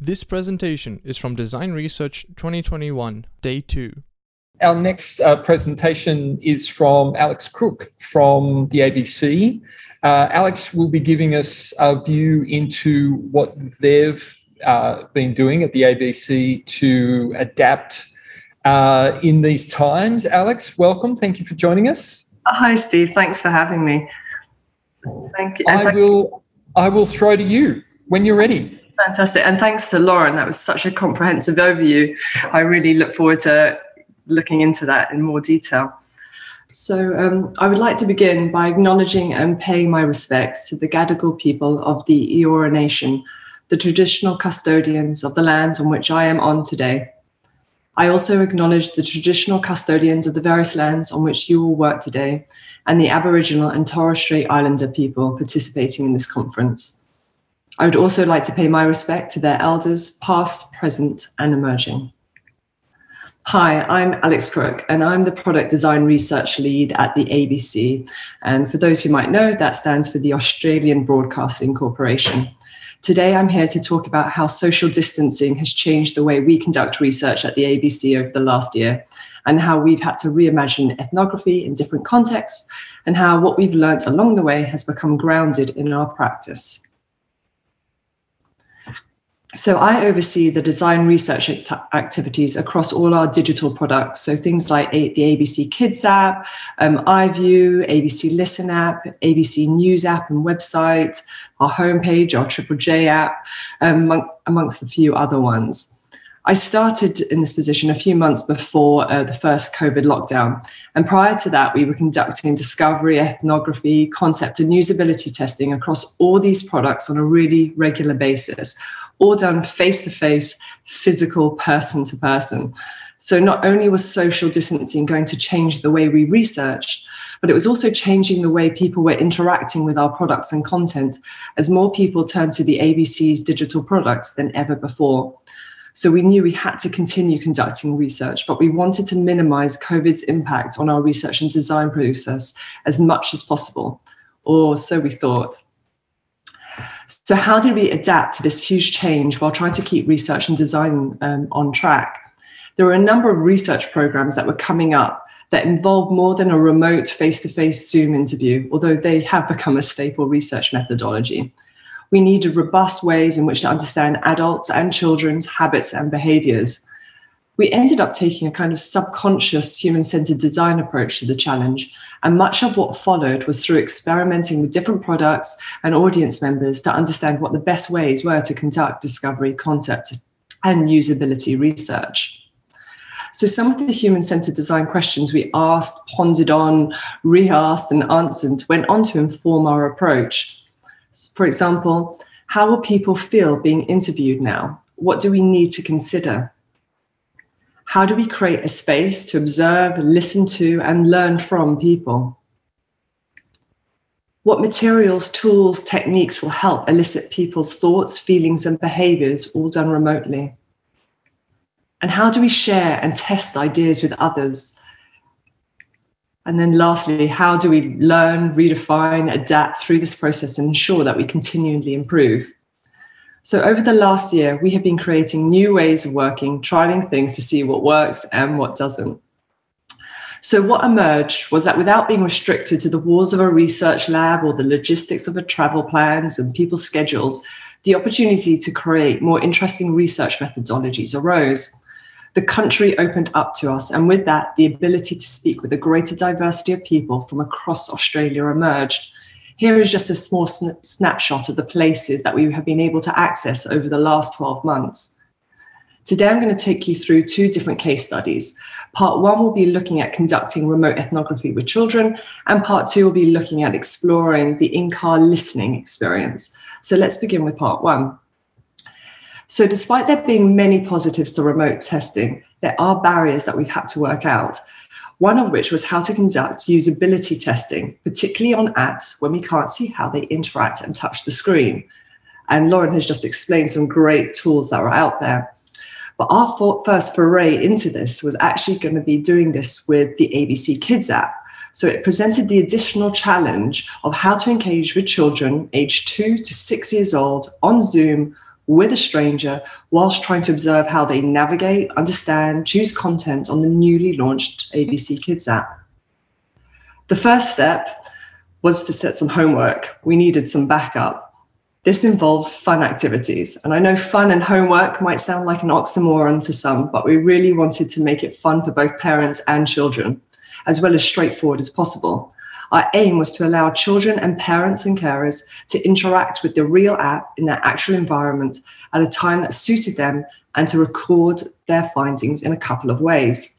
This presentation is from Design Research 2021, Day 2. Our next uh, presentation is from Alex Crook from the ABC. Uh, Alex will be giving us a view into what they've uh, been doing at the ABC to adapt uh, in these times. Alex, welcome. Thank you for joining us. Hi, Steve. Thanks for having me. Thank you. I will. I will throw to you when you're ready. Fantastic. And thanks to Lauren. That was such a comprehensive overview. I really look forward to looking into that in more detail. So, um, I would like to begin by acknowledging and paying my respects to the Gadigal people of the Eora Nation, the traditional custodians of the land on which I am on today. I also acknowledge the traditional custodians of the various lands on which you will work today and the Aboriginal and Torres Strait Islander people participating in this conference. I would also like to pay my respect to their elders, past, present, and emerging. Hi, I'm Alex Crook, and I'm the Product Design Research Lead at the ABC. And for those who might know, that stands for the Australian Broadcasting Corporation. Today, I'm here to talk about how social distancing has changed the way we conduct research at the ABC over the last year, and how we've had to reimagine ethnography in different contexts, and how what we've learnt along the way has become grounded in our practice. So I oversee the design research activities across all our digital products. So things like the ABC Kids app, um, iView, ABC Listen app, ABC News app and website, our homepage, our Triple J app, um, amongst a few other ones. I started in this position a few months before uh, the first COVID lockdown. And prior to that, we were conducting discovery, ethnography, concept, and usability testing across all these products on a really regular basis, all done face to face, physical, person to person. So not only was social distancing going to change the way we research, but it was also changing the way people were interacting with our products and content as more people turned to the ABC's digital products than ever before. So we knew we had to continue conducting research, but we wanted to minimize COVID's impact on our research and design process as much as possible, or so we thought. So, how did we adapt to this huge change while trying to keep research and design um, on track? There were a number of research programs that were coming up that involved more than a remote face to face Zoom interview, although they have become a staple research methodology we needed robust ways in which to understand adults and children's habits and behaviors. We ended up taking a kind of subconscious human centered design approach to the challenge. And much of what followed was through experimenting with different products and audience members to understand what the best ways were to conduct discovery, concept, and usability research. So, some of the human centered design questions we asked, pondered on, re asked, and answered went on to inform our approach. For example, how will people feel being interviewed now? What do we need to consider? How do we create a space to observe, listen to, and learn from people? What materials, tools, techniques will help elicit people's thoughts, feelings, and behaviors, all done remotely? And how do we share and test ideas with others and then lastly, how do we learn, redefine, adapt through this process and ensure that we continually improve? So, over the last year, we have been creating new ways of working, trialing things to see what works and what doesn't. So, what emerged was that without being restricted to the walls of a research lab or the logistics of a travel plans and people's schedules, the opportunity to create more interesting research methodologies arose the country opened up to us. And with that, the ability to speak with a greater diversity of people from across Australia emerged. Here is just a small sn- snapshot of the places that we have been able to access over the last 12 months. Today, I'm going to take you through two different case studies. Part one will be looking at conducting remote ethnography with children, and part two will be looking at exploring the in car listening experience. So let's begin with part one. So, despite there being many positives to remote testing, there are barriers that we've had to work out. One of which was how to conduct usability testing, particularly on apps when we can't see how they interact and touch the screen. And Lauren has just explained some great tools that are out there. But our first foray into this was actually going to be doing this with the ABC Kids app. So it presented the additional challenge of how to engage with children aged two to six years old on Zoom with a stranger whilst trying to observe how they navigate, understand, choose content on the newly launched ABC Kids app. The first step was to set some homework. We needed some backup. This involved fun activities. And I know fun and homework might sound like an oxymoron to some, but we really wanted to make it fun for both parents and children, as well as straightforward as possible. Our aim was to allow children and parents and carers to interact with the real app in their actual environment at a time that suited them and to record their findings in a couple of ways.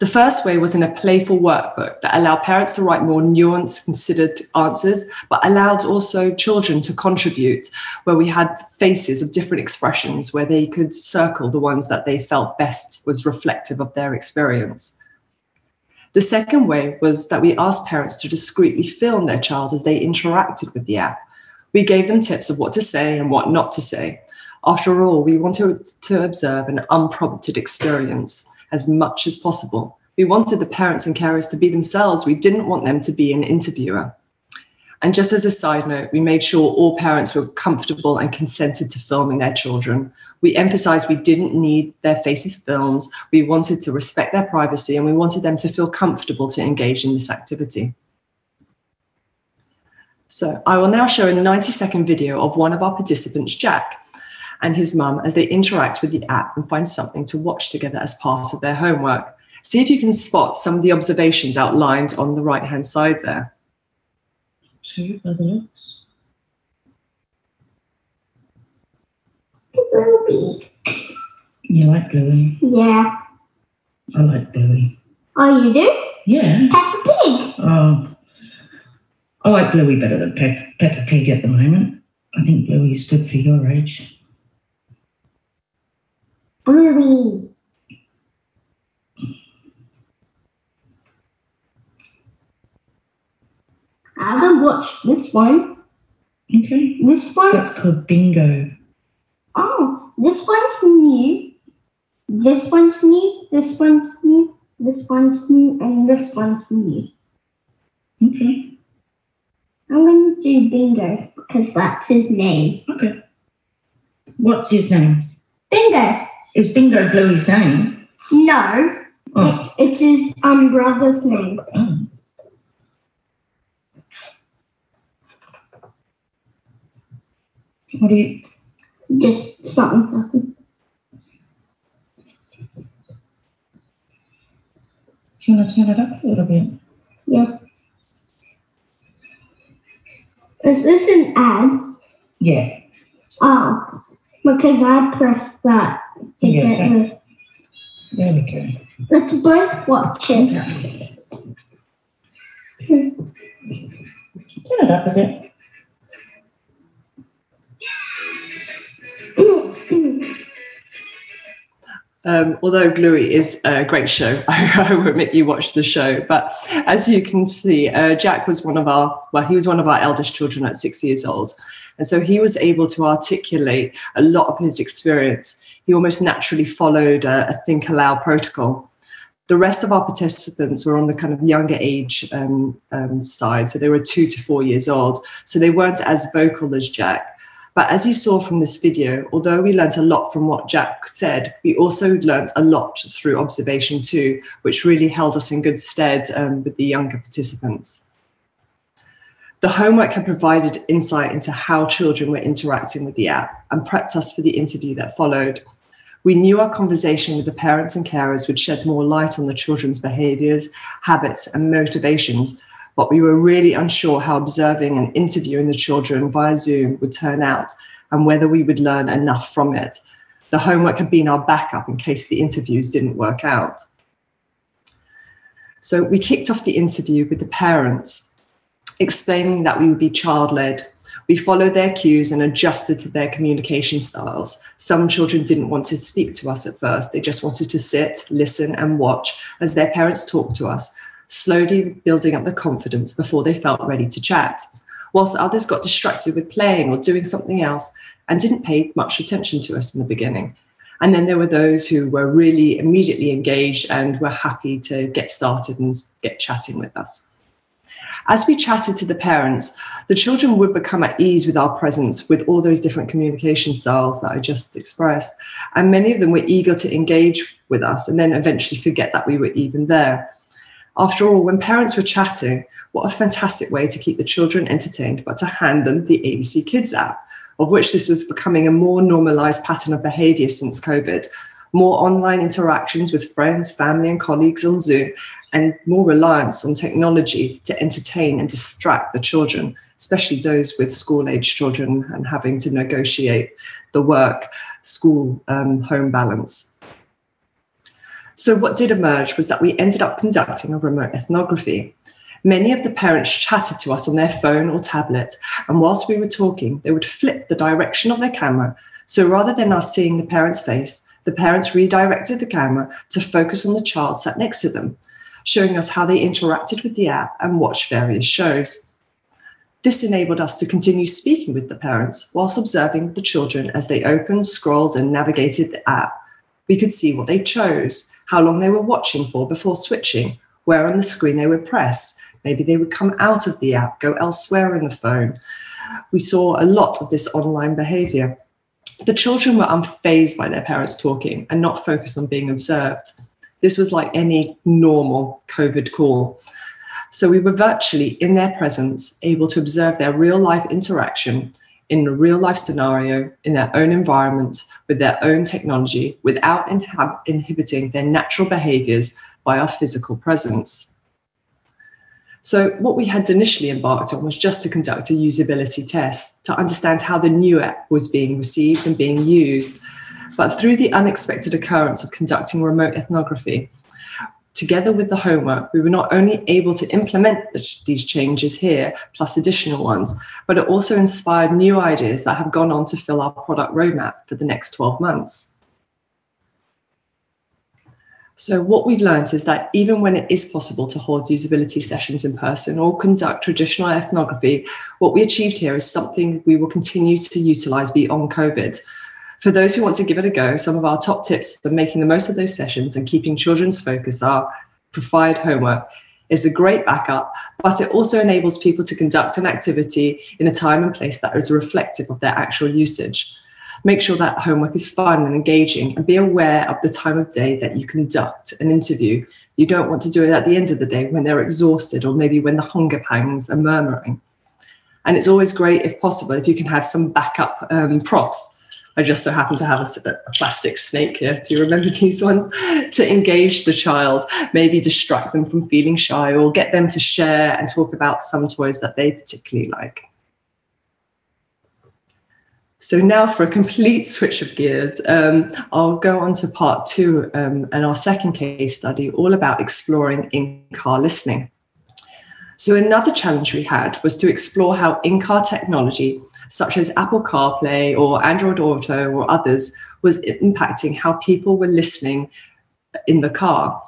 The first way was in a playful workbook that allowed parents to write more nuanced, considered answers, but allowed also children to contribute, where we had faces of different expressions where they could circle the ones that they felt best was reflective of their experience. The second way was that we asked parents to discreetly film their child as they interacted with the app. We gave them tips of what to say and what not to say. After all, we wanted to observe an unprompted experience as much as possible. We wanted the parents and carers to be themselves. We didn't want them to be an interviewer. And just as a side note, we made sure all parents were comfortable and consented to filming their children. We emphasized we didn't need their faces filmed. We wanted to respect their privacy and we wanted them to feel comfortable to engage in this activity. So I will now show a 90 second video of one of our participants, Jack, and his mum as they interact with the app and find something to watch together as part of their homework. See if you can spot some of the observations outlined on the right hand side there. Two the looks. Bluey. You like Bluey? Yeah. I like Bluey. Oh, you do? Yeah. Peppa Pig. Oh, I like Bluey better than Pe- Peppa Pig at the moment. I think Bluey's good for your age. Bluey. I haven't watched this one. Okay. This one, That's called Bingo. oh, this one's new. This one's new. This one's new. This one's new, and this one's new. Okay. I'm going to do Bingo because that's his name. Okay. What's his name? Bingo. Is Bingo Bluey's name? No, Oh. it, it's his um brother's name. oh. What do you? Just something. Do you want to turn it up a little bit? Yeah. Is this an ad? Yeah. Oh, because I pressed that to Yeah, get the. There we go. Let's both watch it. Turn it up a bit. Um, although Bluey is a great show, I, will admit you watched the show. But as you can see, uh, Jack was one of our, well, he was one of our eldest children at six years old. And so he was able to articulate a lot of his experience. He almost naturally followed a, a think aloud protocol. The rest of our participants were on the kind of younger age um, um, side. So they were two to four years old. So they weren't as vocal as Jack. But as you saw from this video, although we learnt a lot from what Jack said, we also learnt a lot through observation too, which really held us in good stead um, with the younger participants. The homework had provided insight into how children were interacting with the app and prepped us for the interview that followed. We knew our conversation with the parents and carers would shed more light on the children's behaviours, habits, and motivations, but we were really unsure how observing and interviewing the children via Zoom would turn out and whether we would learn enough from it. The homework had been our backup in case the interviews didn't work out. So we kicked off the interview with the parents, explaining that we would be child led. We followed their cues and adjusted to their communication styles. Some children didn't want to speak to us at first, they just wanted to sit, listen, and watch as their parents talked to us, slowly building up the confidence before they felt ready to chat. Whilst others got distracted with playing or doing something else and didn't pay much attention to us in the beginning. And then there were those who were really immediately engaged and were happy to get started and get chatting with us. As we chatted to the parents, the children would become at ease with our presence with all those different communication styles that I just expressed. And many of them were eager to engage with us and then eventually forget that we were even there. After all, when parents were chatting, what a fantastic way to keep the children entertained, but to hand them the ABC Kids app, of which this was becoming a more normalized pattern of behavior since COVID. More online interactions with friends, family, and colleagues on Zoom, and more reliance on technology to entertain and distract the children, especially those with school age children and having to negotiate the work school um, home balance. So, what did emerge was that we ended up conducting a remote ethnography. Many of the parents chatted to us on their phone or tablet, and whilst we were talking, they would flip the direction of their camera. So, rather than us seeing the parent's face, the parents redirected the camera to focus on the child sat next to them, showing us how they interacted with the app and watched various shows. This enabled us to continue speaking with the parents whilst observing the children as they opened, scrolled, and navigated the app. We could see what they chose, how long they were watching for before switching, where on the screen they would press. Maybe they would come out of the app, go elsewhere in the phone. We saw a lot of this online behavior. The children were unfazed by their parents talking and not focused on being observed. This was like any normal COVID call. So we were virtually in their presence, able to observe their real life interaction in a real life scenario in their own environment with their own technology without inhab- inhibiting their natural behaviors by our physical presence. So, what we had initially embarked on was just to conduct a usability test to understand how the new app was being received and being used. But through the unexpected occurrence of conducting remote ethnography, together with the homework, we were not only able to implement the, these changes here, plus additional ones, but it also inspired new ideas that have gone on to fill our product roadmap for the next 12 months. So, what we've learned is that even when it is possible to hold usability sessions in person or conduct traditional ethnography, what we achieved here is something we will continue to utilize beyond COVID for those who want to give it a go, some of our top tips for making the most of those sessions and keeping children's focus are provide homework is a great backup, but it also enables people to conduct an activity in a time and place that is reflective of their actual usage. Make sure that homework is fun and engaging and be aware of the time of day that you conduct an interview. You don't want to do it at the end of the day when they're exhausted or maybe when the hunger pangs are murmuring. And it's always great, if possible, if you can have some backup um, props I just so happen to have a, a, plastic snake here. Do you remember these ones? to engage the child, maybe distract them from feeling shy or get them to share and talk about some toys that they particularly like. So now for a complete switch of gears, um, I'll go on to part two um, and our second case study, all about exploring in-car listening. So another challenge we had was to explore how in-car technology such as Apple CarPlay or Android Auto or others, was impacting how people were listening in the car.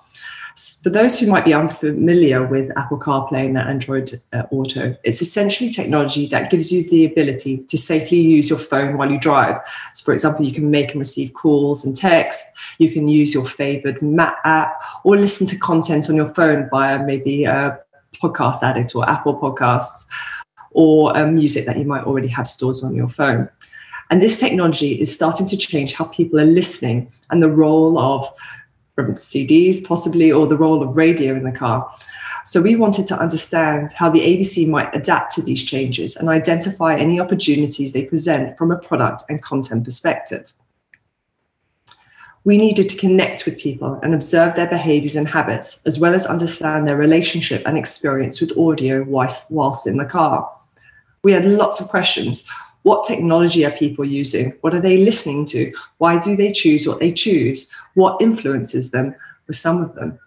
For those who might be unfamiliar with Apple CarPlay and Android uh, Auto, it's essentially technology that gives you the ability to safely use your phone while you drive. So, for example, you can make and receive calls and texts. You can use your favorite map app or listen to content on your phone via maybe a podcast addict or Apple Podcasts or um, music that you might already have stored on your phone. And this technology is starting to change how people are listening and the role of CDs, possibly, or the role of radio in the car. So we wanted to understand how the ABC might adapt to these changes and identify any opportunities they present from a product and content perspective. We needed to connect with people and observe their behaviors and habits, as well as understand their relationship and experience with audio whilst, in the car we had lots of questions. What technology are people using? What are they listening to? Why do they choose what they choose? What influences them with some of them?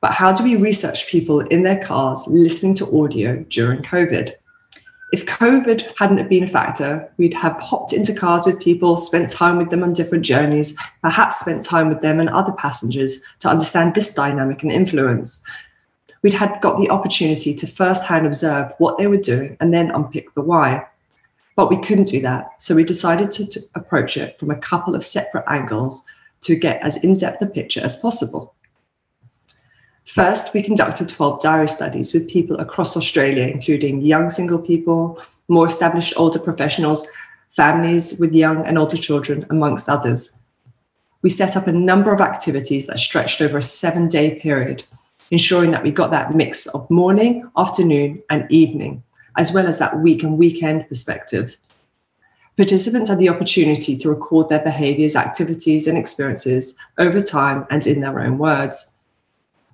But how do we research people in their cars listening to audio during COVID? If COVID hadn't been a factor, we'd have hopped into cars with people, spent time with them on different journeys, perhaps spent time with them and other passengers to understand this dynamic and influence we'd had got the opportunity to firsthand observe what they were doing and then unpick the why. But we couldn't do that. So we decided to, to approach it from a couple of separate angles to get as in depth a picture as possible. First, we conducted 12 diary studies with people across Australia, including young single people, more established older professionals, families with young and older children, amongst others. We set up a number of activities that stretched over a seven day period, ensuring that we got that mix of morning, afternoon, and evening, as well as that week and weekend perspective. Participants had the opportunity to record their behaviors, activities, and experiences over time and in their own words.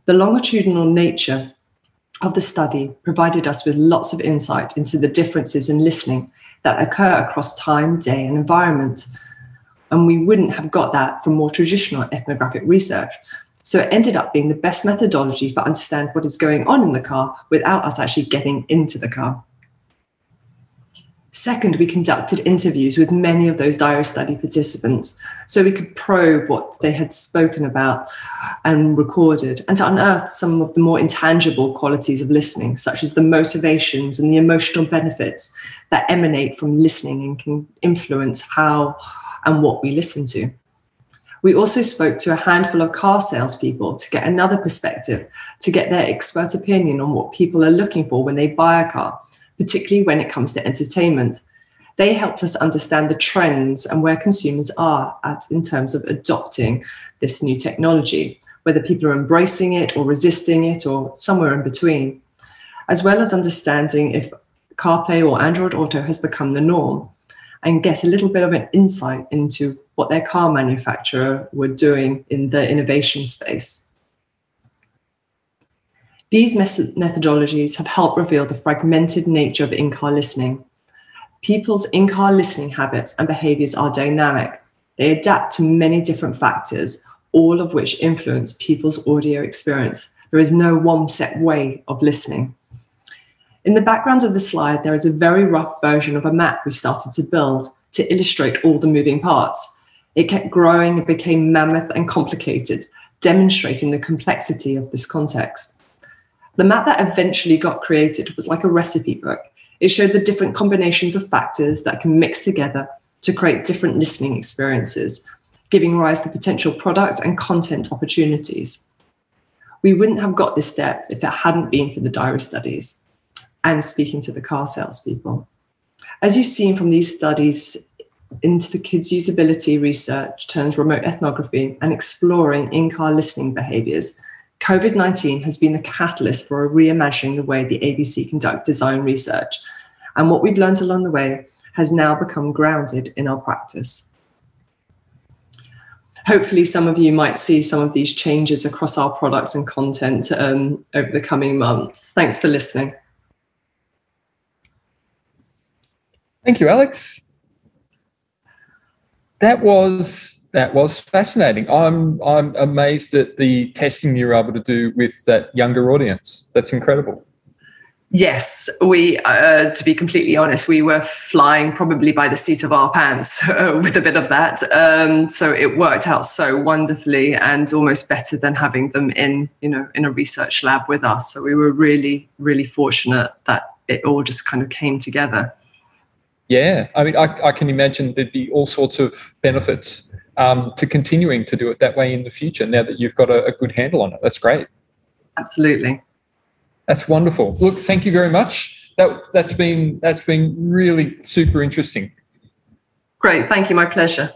The longitudinal nature of the study provided us with lots of insight into the differences in listening that occur across time, day, and environment. And we wouldn't have got that from more traditional ethnographic research. So it ended up being the best methodology for understand what is going on in the car without us actually getting into the car. Second, we conducted interviews with many of those diary study participants so we could probe what they had spoken about and recorded and to unearth some of the more intangible qualities of listening, such as the motivations and the emotional benefits that emanate from listening and can influence how and what we listen to. We also spoke to a handful of car salespeople to get another perspective, to get their expert opinion on what people are looking for when they buy a car particularly when it comes to entertainment. They helped us understand the trends and where consumers are at in terms of adopting this new technology, whether people are embracing it or resisting it or somewhere in between, as well as understanding if CarPlay or Android Auto has become the norm and get a little bit of an insight into what their car manufacturer were doing in the innovation space. These methodologies have helped reveal the fragmented nature of in car listening. People's in car listening habits and behaviors are dynamic. They adapt to many different factors, all of which influence people's audio experience. There is no one set way of listening. In the background of the slide, there is a very rough version of a map we started to build to illustrate all the moving parts. It kept growing, it became mammoth and complicated, demonstrating the complexity of this context. The map that eventually got created was like a recipe book. It showed the different combinations of factors that can mix together to create different listening experiences, giving rise to potential product and content opportunities. We wouldn't have got this depth if it hadn't been for the diary studies and speaking to the car salespeople. As you've seen from these studies into the kids' usability research turns remote ethnography and exploring in-car listening behaviors, COVID 19 has been the catalyst for reimagining the way the ABC conduct design research. And what we've learned along the way has now become grounded in our practice. Hopefully, some of you might see some of these changes across our products and content um, over the coming months. Thanks for listening. Thank you, Alex. That was that was fascinating. I'm I'm amazed at the testing you were able to do with that younger audience. That's incredible. Yes, we, uh, to be completely honest, we were flying probably by the seat of our pants with a bit of that. Um, so it worked out so wonderfully and almost better than having them in, you know, in a research lab with us. So we were really, really fortunate that it all just kind of came together. Yeah, I mean, I, I can imagine there'd be all sorts of benefits um, to continuing to do it that way in the future now that you've got a, a good handle on it. That's great. Absolutely. That's wonderful. Look, thank you very much. That that's been that's been really super interesting. Great. Thank you. My pleasure.